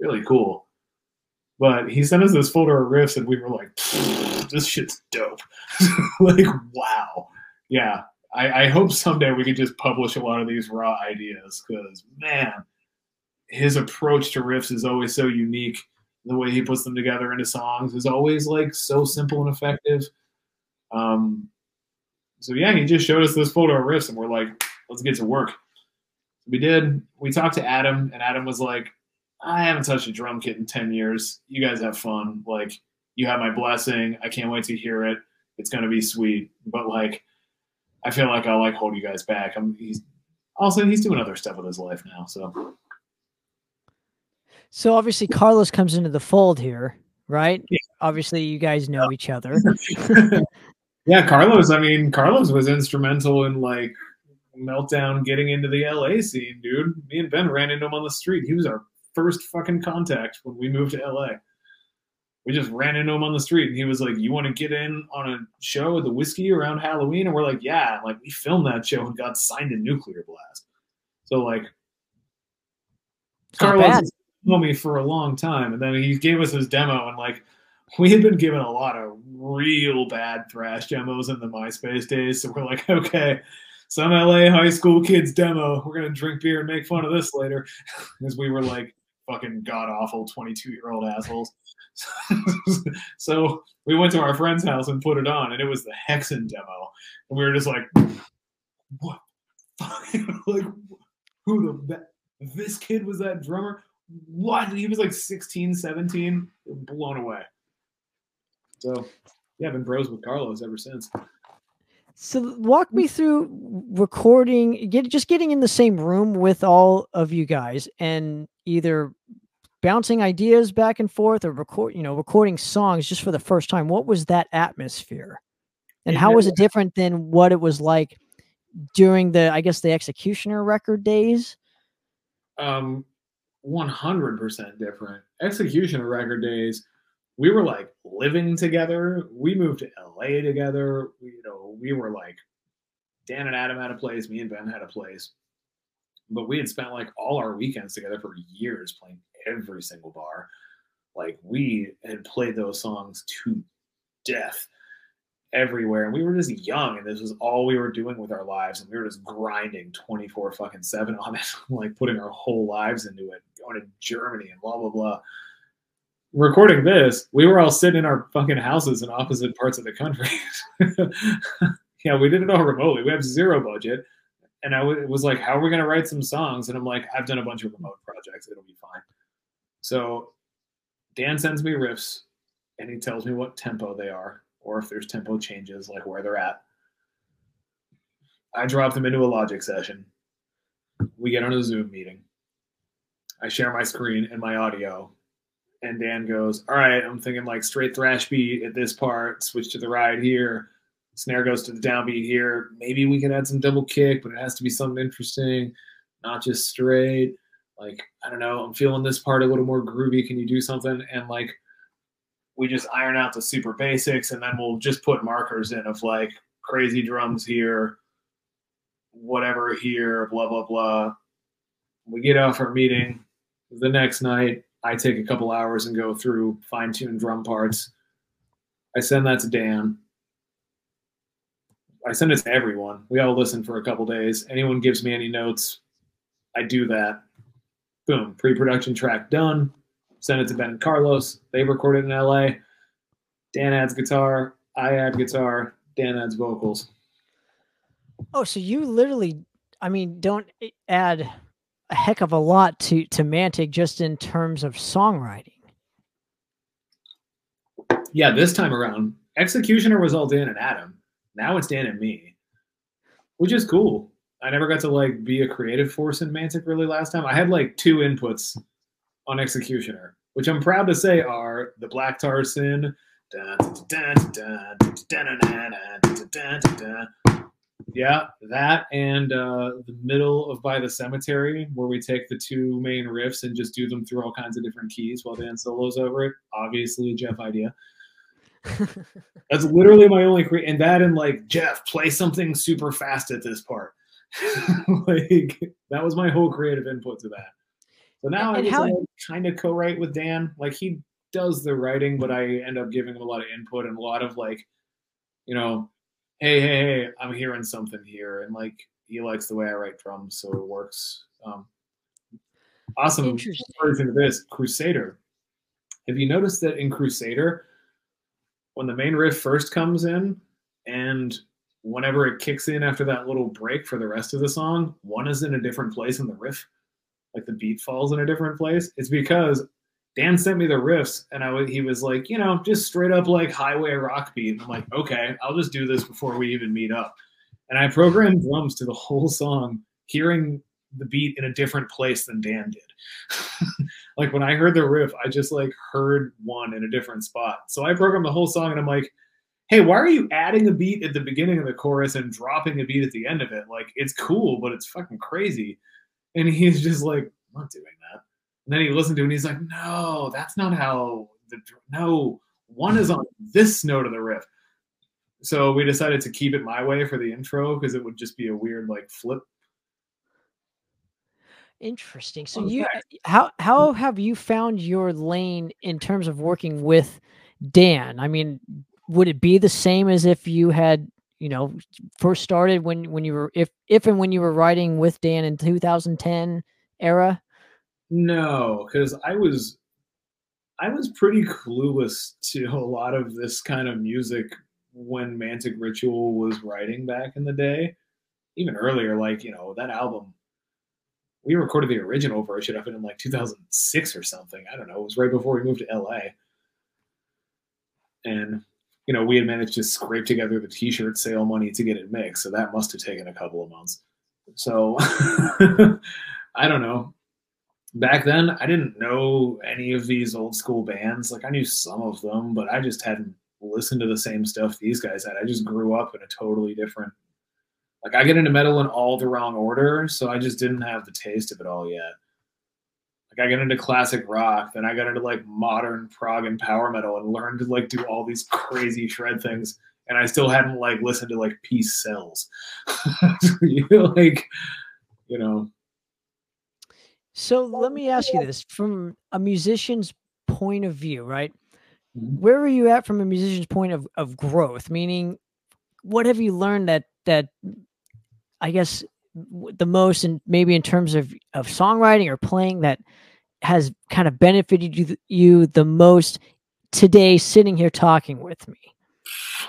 Really cool. But he sent us this folder of riffs, and we were like, "This shit's dope!" (laughs) like, wow, yeah. I, I hope someday we could just publish a lot of these raw ideas because man, his approach to riffs is always so unique. The way he puts them together into songs is always like so simple and effective. Um, so yeah, he just showed us this photo of riffs, and we're like, let's get to work. We did. We talked to Adam, and Adam was like, I haven't touched a drum kit in ten years. You guys have fun. Like, you have my blessing. I can't wait to hear it. It's gonna be sweet. But like, I feel like I'll like hold you guys back. I'm he's also he's doing other stuff with his life now. So So obviously Carlos comes into the fold here, right? Yeah. Obviously you guys know each other. (laughs) (laughs) yeah, Carlos, I mean, Carlos was instrumental in like meltdown getting into the LA scene, dude. Me and Ben ran into him on the street. He was our first fucking contact when we moved to LA. We just ran into him on the street and he was like, You want to get in on a show with the Whisky around Halloween? And we're like, Yeah. Like we filmed that show and got signed to Nuclear Blast. So like Carlos known me for a long time. And then he gave us his demo and like we had been given a lot of real bad thrash demos in the MySpace days. So we're like, okay, some LA high school kids demo. We're gonna drink beer and make fun of this later. (laughs) Because we were like fucking god awful 22 year old assholes. (laughs) so we went to our friend's house and put it on, and it was the Hexen demo. And we were just like, what? (laughs) like, who the, this kid was that drummer? What? He was like 16, 17, blown away. So, yeah, I've been bros with Carlos ever since. So walk me through recording, get just getting in the same room with all of you guys and either bouncing ideas back and forth or record, you know, recording songs just for the first time. What was that atmosphere? And how was it different than what it was like during the, I guess, the Executioner record days? Um, 100% different. Executioner record days we were like living together. We moved to LA together. We, you know, we were like Dan and Adam had a place, me and Ben had a place. But we had spent like all our weekends together for years playing every single bar. Like we had played those songs to death everywhere. And we were just young and this was all we were doing with our lives. And we were just grinding 24 fucking seven on it, (laughs) like putting our whole lives into it, going to Germany and blah, blah, blah recording this, we were all sitting in our fucking houses in opposite parts of the country. (laughs) yeah, we did it all remotely. We have zero budget. And I w- was like, how are we going to write some songs? And I'm like, I've done a bunch of remote projects. It'll be fine. So Dan sends me riffs and he tells me what tempo they are or if there's tempo changes, like where they're at. I drop them into a logic session. We get on a Zoom meeting. I share my screen and my audio and Dan goes, "All right, I'm thinking like straight thrash beat at this part, switch to the ride here, snare goes to the downbeat here. Maybe we can add some double kick, but it has to be something interesting, not just straight. Like I don't know, I'm feeling this part a little more groovy. Can you do something?" And like we just iron out the super basics, and then we'll just put markers in of like crazy drums here, whatever here, blah blah blah. We get off our meeting the next night I take a couple hours and go through fine tune drum parts. I send that to Dan. I send it to everyone. We all listen for a couple days. Anyone gives me any notes, I do that. Boom, pre production track done. Send it to Ben and Carlos. They record it in LA. Dan adds guitar. I add guitar. Dan adds vocals. Oh, so you literally, I mean, don't add a heck of a lot to to Mantic just in terms of songwriting. Yeah, this time around, Executioner was all Dan and Adam. Now it's Dan and me, which is cool. I never got to like be a creative force in Mantic really last time. I had like two inputs on Executioner, which I'm proud to say are the Black Tar Sin yeah, that and uh, the middle of By the Cemetery, where we take the two main riffs and just do them through all kinds of different keys while Dan solos over it. Obviously, a Jeff idea. (laughs) That's literally my only cre- and that and like Jeff play something super fast at this part. (laughs) like that was my whole creative input to that. So now and I how- kind of co-write with Dan. Like he does the writing, but I end up giving him a lot of input and a lot of like, you know, hey, hey, hey, I'm hearing something here, and like he likes the way I write drums, so it works. Um, awesome Interesting. of this Crusader. Have you noticed that in Crusader, when the main riff first comes in, and whenever it kicks in after that little break for the rest of the song, one is in a different place in the riff, like the beat falls in a different place. It's because Dan sent me the riffs, and I he was like, you know, just straight up like highway rock beat. And I'm like, okay, I'll just do this before we even meet up. And I programmed drums to the whole song, hearing the beat in a different place than Dan did. (laughs) like when I heard the riff, I just like heard one in a different spot. So I programmed the whole song, and I'm like, hey, why are you adding a beat at the beginning of the chorus and dropping a beat at the end of it? Like it's cool, but it's fucking crazy. And he's just like, I'm not doing that. And then he listened to it and he's like, no, that's not how the no one is on this note of the riff. So we decided to keep it my way for the intro because it would just be a weird like flip. Interesting. So Fun you fact. how how have you found your lane in terms of working with Dan? I mean, would it be the same as if you had, you know, first started when when you were if if and when you were writing with Dan in 2010 era? No, because I was I was pretty clueless to a lot of this kind of music when Mantic Ritual was writing back in the day. Even earlier, like, you know, that album we recorded the original version of it in like 2006 or something. I don't know. It was right before we moved to LA. And, you know, we had managed to scrape together the t shirt sale money to get it mixed. So that must have taken a couple of months. So (laughs) I don't know. Back then, I didn't know any of these old school bands. Like, I knew some of them, but I just hadn't listened to the same stuff these guys had. I just grew up in a totally different like I get into metal in all the wrong order, so I just didn't have the taste of it all yet. Like I got into classic rock, then I got into like modern prog and power metal and learned to like do all these crazy shred things. And I still hadn't like listened to like Peace Sells. (laughs) like, you know. So let me ask you this from a musician's point of view, right? Mhm. Where are you at from a musician's point of, of growth? Meaning, what have you learned that that I guess the most, and maybe in terms of of songwriting or playing, that has kind of benefited you, you the most today, sitting here talking with me?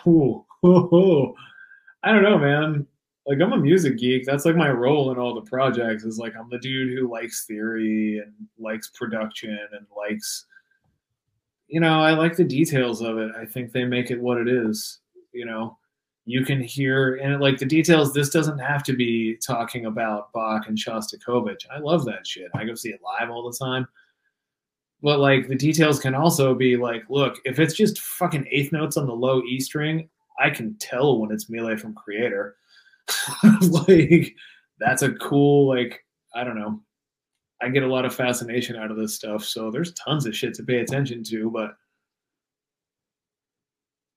Ooh, (laughs) ooh, I don't know, man. Like I'm a music geek. That's like my role in all the projects. Is like I'm the dude who likes theory and likes production and likes, you know, I like the details of it. I think they make it what it is. You know, you can hear and like the details. This doesn't have to be talking about Bach and Shostakovich. I love that shit. I go see it live all the time. But like the details can also be like, look, if it's just fucking eighth notes on the low E string, I can tell when it's Mille from Kreator. (laughs) like that's a cool like I don't know. I get a lot of fascination out of this stuff. So there's tons of shit to pay attention to, but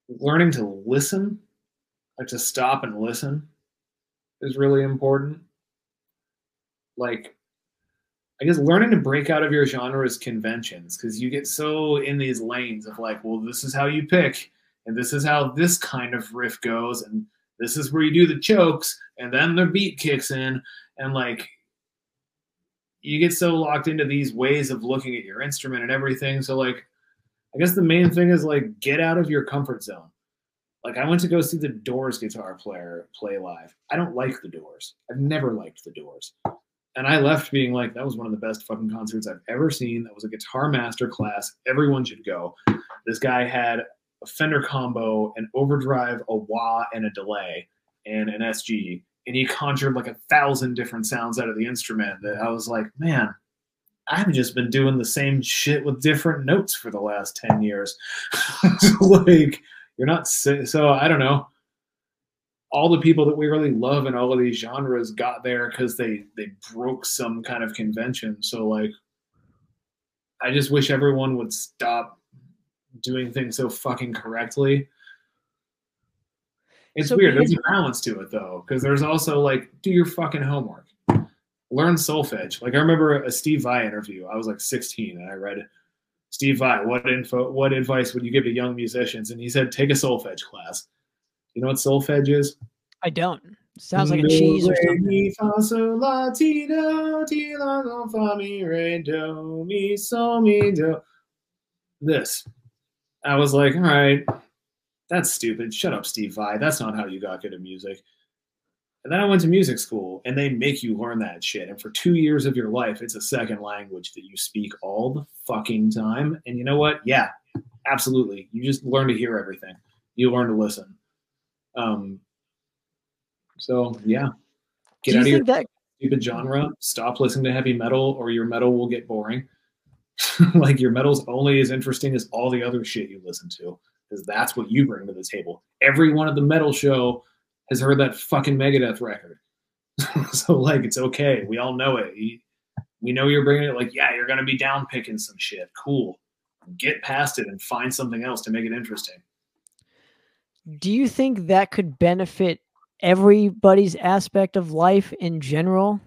learning to listen, like to stop and listen is really important. Like I guess learning to break out of your genre's conventions because you get so in these lanes of like, well, this is how you pick, and this is how this kind of riff goes, and this is where you do the chokes, and then the beat kicks in, and like you get so locked into these ways of looking at your instrument and everything. So like, I guess the main thing is like get out of your comfort zone. Like I went to go see the Doors guitar player play live. I don't like the Doors. I've never liked the Doors and I left being like, that was one of the best fucking concerts I've ever seen. That was a guitar master class. Everyone should go. This guy had a Fender combo, an overdrive, a wah, and a delay, and an SG. And he conjured like a thousand different sounds out of the instrument that I was like, man, I've just been doing the same shit with different notes for the last 10 years. (laughs) like, you're not, so I don't know all the people that we really love in all of these genres got there because they they broke some kind of convention. So like, I just wish everyone would stop doing things so fucking correctly. It's So weird. There's a balance to it though, because there's also like, do your fucking homework, learn solfege. Like I remember a Steve Vai interview. I was like 16 and I read Steve Vai. What info? What advice would you give to young musicians? And he said, take a solfege class You know what solfege is? I don't. Sounds like a cheese or something. Mi, fa, sol, la, ti, do, ti, la, do, fa, mi, re, do, mi, sol, mi, do. This. I was like, all right, that's stupid. Shut up, Steve Vai. That's not how you got good at music. And then I went to music school and they make you learn that shit. And for two years of your life, it's a second language that you speak all the fucking time. And you know what? Yeah, absolutely. You just learn to hear everything. You learn to listen. Um, so yeah, get out of you your that stupid genre. Stop listening to heavy metal, or your metal will get boring. (laughs) like your metal's only as interesting as all the other shit you listen to, because that's what you bring to the table. Everyone at the metal show has heard that fucking Megadeth record, (laughs) so like it's okay. We all know it. We know you're bringing it. Like yeah, you're gonna be down picking some shit. Cool. Get past it and find something else to make it interesting. do you think that could benefit everybody's aspect of life in general?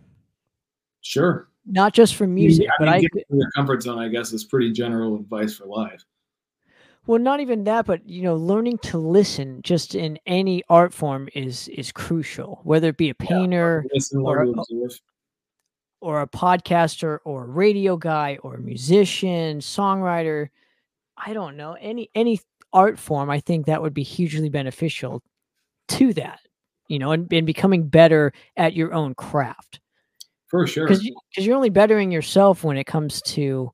Sure. Not just for music, I but mean, I get from your comfort zone, I guess, is pretty general advice for life. well, not even that, but you know, learning to listen just in any art form is is crucial. Whether it be a painter Listen, or- learn or a podcaster or a radio guy or a musician, songwriter, I don't know, any any art form, I think that would be hugely beneficial to that. You know, and, and becoming better at your own craft. For sure. because because you're only bettering yourself when it comes to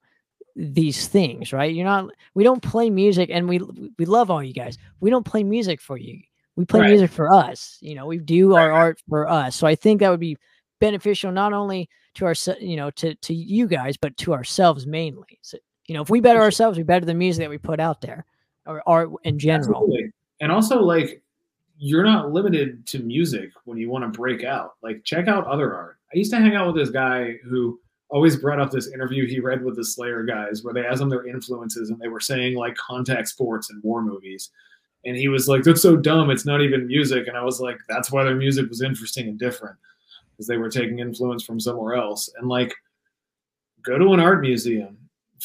these things right? You're not we don't play music and we we love all you guys. We don't play music for you. We play Right. music for us you know? We do our art for us. So i think that would be beneficial not only to our you know to to you guys but to ourselves mainly. So you know if we better ourselves we better the music that we put out there or art in general. Absolutely. And also, like, you're not limited to music when you want to break out. Like, check out other art. I used to hang out with this guy who always brought up this interview he read with the Slayer guys where they asked them their influences and they were saying, like, contact sports and war movies. And he was like, that's so dumb. It's not even music. And I was like, that's why their music was interesting and different because they were taking influence from somewhere else. And, like, go to an art museum,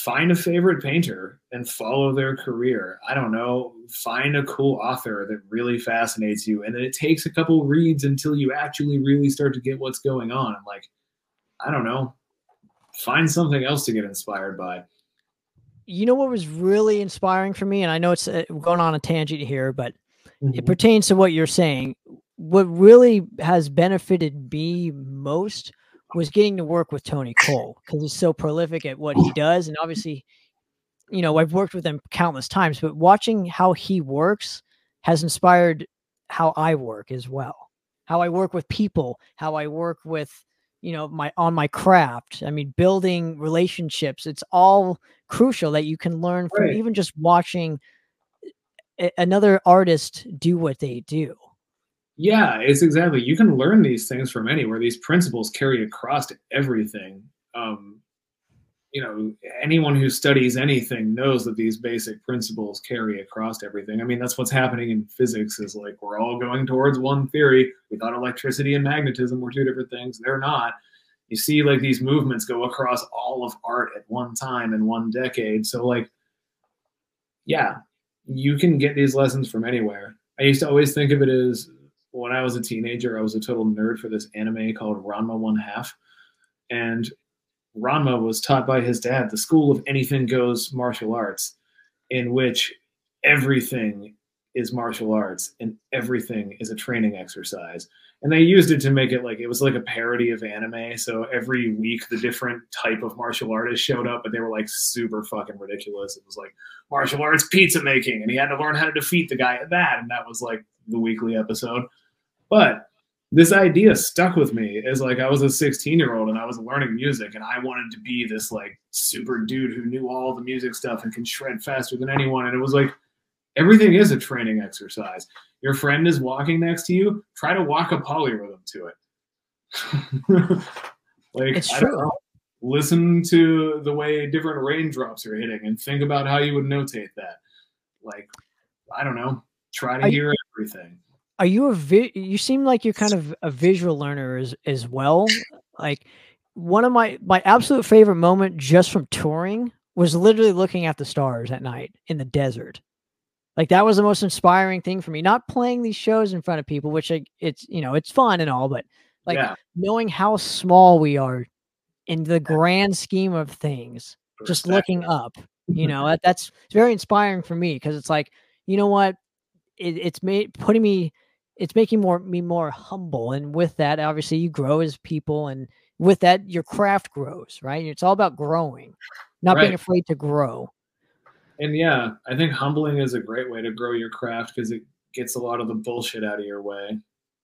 find a favorite painter and follow their career. I don't know, find a cool author that really fascinates you. And then it takes a couple reads until you actually really start to get what's going on. And like, I don't know, find something else to get inspired by. you know what was really inspiring for me and i know it's uh, going on a tangent here but it Mhm. pertains to what you're saying. What really has benefited me most was getting to work with Tony Cole because he's so prolific at what he does. And obviously, you know, I've worked with him countless times, but watching how he works has inspired how I work as well. How I work with people, how I work with, you know, my on my craft. I mean, building relationships. It's all crucial that you can learn from Right. even just watching another artist do what they do. Yeah, it's exactly. You can learn these things from anywhere. These principles carry across to everything. Um, you know, anyone who studies anything knows that these basic principles carry across everything. I mean, that's what's happening in physics. Is like we're all going towards one theory. We thought electricity and magnetism were two different things. They're not. You see, like these movements go across all of art at one time in one decade. So, like, yeah, you can get these lessons from anywhere. I used to always think of it as when I was a teenager, I was a total nerd for this anime called Ranma One Half. And Ranma was taught by his dad the school of anything goes martial arts, in which everything is martial arts and everything is a training exercise. And they used it to make it like it was like a parody of anime. So every week, the different type of martial artist showed up, but they were like super fucking ridiculous. It was like martial arts pizza making, and he had to learn how to defeat the guy at that. And that was like the weekly episode. But this idea stuck with me as like I was a 16 year old and I was learning music and I wanted to be this like super dude who knew all the music stuff and can shred faster than anyone. And it was like everything is a training exercise. Your friend is walking next to you, try to walk a polyrhythm to it. (laughs) like It's I don't true. know, listen to the way different raindrops are hitting and think about how you would notate that. Like I don't know, try to I- hear everything. Are you a vi- you seem like you're kind of a visual learner as as well. Like one of my my absolute favorite moment just from touring was literally looking at the stars at night in the desert. Like that was the most inspiring thing for me. Not playing these shows in front of people, which I, it's you know it's fun and all, but like yeah, knowing how small we are in the grand scheme of things, just looking up, you know, that, that's very inspiring for me because it's like, you know what, it, it's made putting me, it's making more me more humble, and with that, obviously, you grow as people, and with that, your craft grows, right? It's all about growing, not being afraid to grow. And yeah, I think humbling is a great way to grow your craft because it gets a lot of the bullshit out of your way.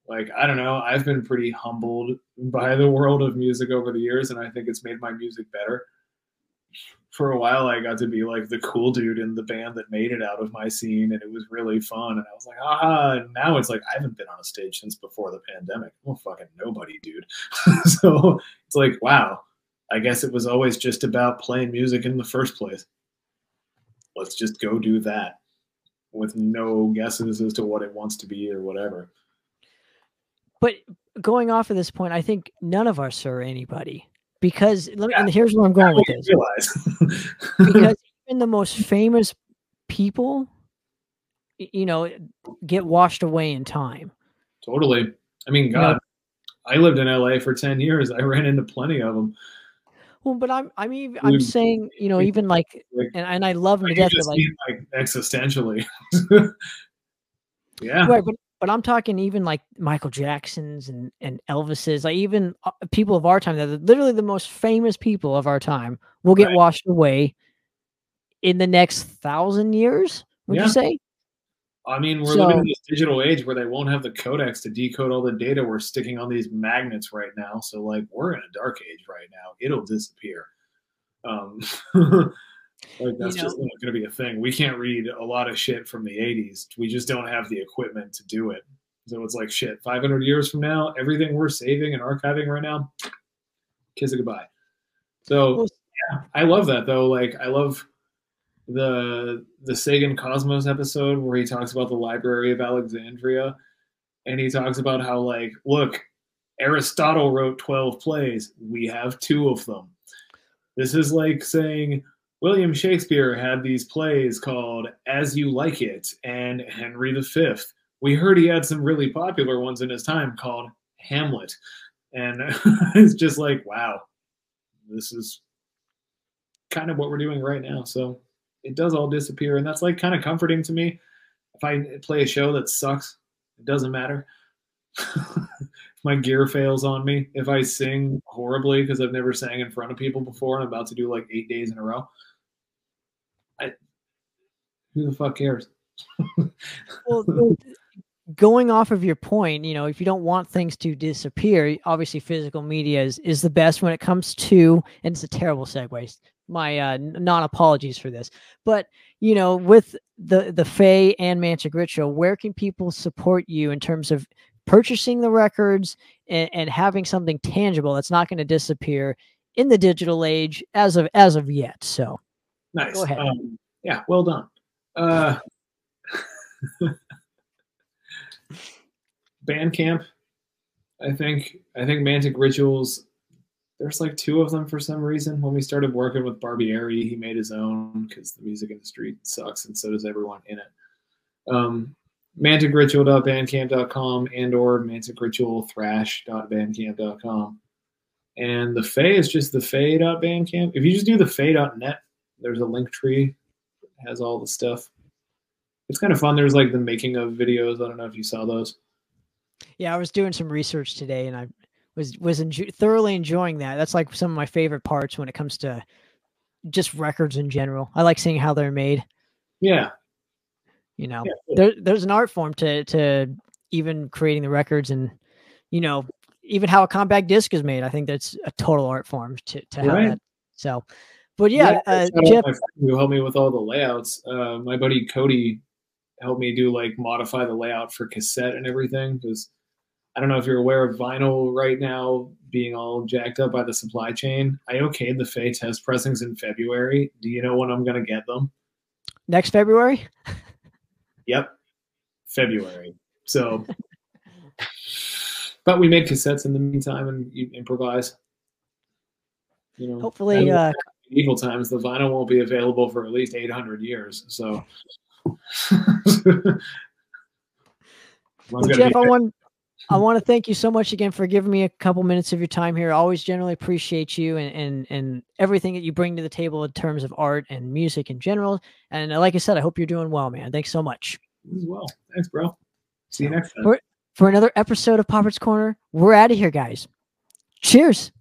Like, I don't know, I've been pretty humbled by the world of music over the years, and I think it's made my music better. For a while, I got to be like the cool dude in the band that made it out of my scene, and it was really fun. And I was like, ah, now it's like, I haven't been on a stage since before the pandemic. I'm fucking nobody, dude. (laughs) so it's like, wow, I guess it was always just about playing music in the first place let's just go do that with no guesses as to what it wants to be or whatever. But going off of this point, I think none of us are anybody because let me, and here's where I'm going with this. realize. because (laughs) even the most famous people you know get washed away in time totally. I mean, know- God, I lived in LA for 10 years. I ran into plenty of them. well but i'm i'm even i'm saying you know even (laughs) like and, and i love them to death like like existentially. (laughs) yeah. right but but i'm talking even like michael jacksons and and elvis's like even uh, people of our time that are literally the most famous people of our time will get Right. washed away in the next thousand years would Yeah. you say I mean, we're living in So- this digital age where they won't have the codecs to decode all the data we're sticking on these magnets right now. So, like, we're in a dark age right now. It'll disappear. Um, (laughs) like, that's just know- not going to be a thing. We can't read a lot of shit from the 80s. We just don't have the equipment to do it. So, it's like, shit, 500 years from now, everything we're saving and archiving right now, kiss it goodbye. So, yeah, I love that, though. Like, I love the the Sagan Cosmos episode where he talks about the Library of Alexandria, and he talks about how like, look, Aristotle wrote twelve plays. We have two of them. This is like saying William Shakespeare had these plays called As You Like It and Henry V. We heard he had some really popular ones in his time called Hamlet, and (laughs) it's just like, wow, this is kind of what we're doing right now. So it does all disappear, and that's like kind of comforting to me. If I play a show that sucks, it doesn't matter. (laughs) my gear fails on me, if I sing horribly because I've never sang in front of people before and I'm about to do like eight days in a row, who the fuck cares? (laughs) well going off of your point you know if you don't want things to disappear obviously physical media is, is the best when it comes to and it's a terrible segue my uh, non apologies for this but you know with the the Fae and Mantic Ritual where can people support you in terms of purchasing the records and, and having something tangible that's not going to disappear in the digital age as of as of yet so Nice. Go ahead. Um, yeah, well done. Uh, (laughs) Bandcamp, I think. I think Mantic Rituals. There's like two of them for some reason. When we started working with Barbieri, he made his own because the music industry sucks, and so does everyone in it. Um, manticritual.bandcamp.com and or manticritualthrash.bandcamp.com. And the Fae is just the Fae.bandcamp. If you just do the Fae.net, there's a link tree has all the stuff. It's kind of fun. There's like the making of videos. I don't know if you saw those. Yeah, I was doing some research today, and I was was enjo- thoroughly enjoying that. That's like some of my favorite parts when it comes to just records in general. I like seeing how they're made. Yeah. You know, yeah cool. there there's an art form to to even creating the records, and you know, even how a compact disc is made. I think that's a total art form to to have Right. that. So, but yeah, uh, Jeff. who helped me with all the layouts. Uh, my buddy Cody helped me do like modify the layout for cassette and everything because I don't know if you're aware of vinyl right now being all jacked up by the supply chain. I okayed the Fae test pressings in February. Do you know when I'm gonna get them? Next February. (laughs) Yep, February. So, but we made cassettes in the meantime and you improvise. You know, Hopefully, uh, medieval times the vinyl won't be available for at least 800 years. So, (laughs) Well, Jeff, I want I want to thank you so much again for giving me a couple minutes of your time here. I always generally appreciate you and, and and everything that you bring to the table in terms of art and music in general. And uh, like I said, I hope you're doing well, man. Thanks so much. As well. Thanks, bro. See you next time. For, for another episode of Poppitt's Corner, we're out of here, guys. Cheers.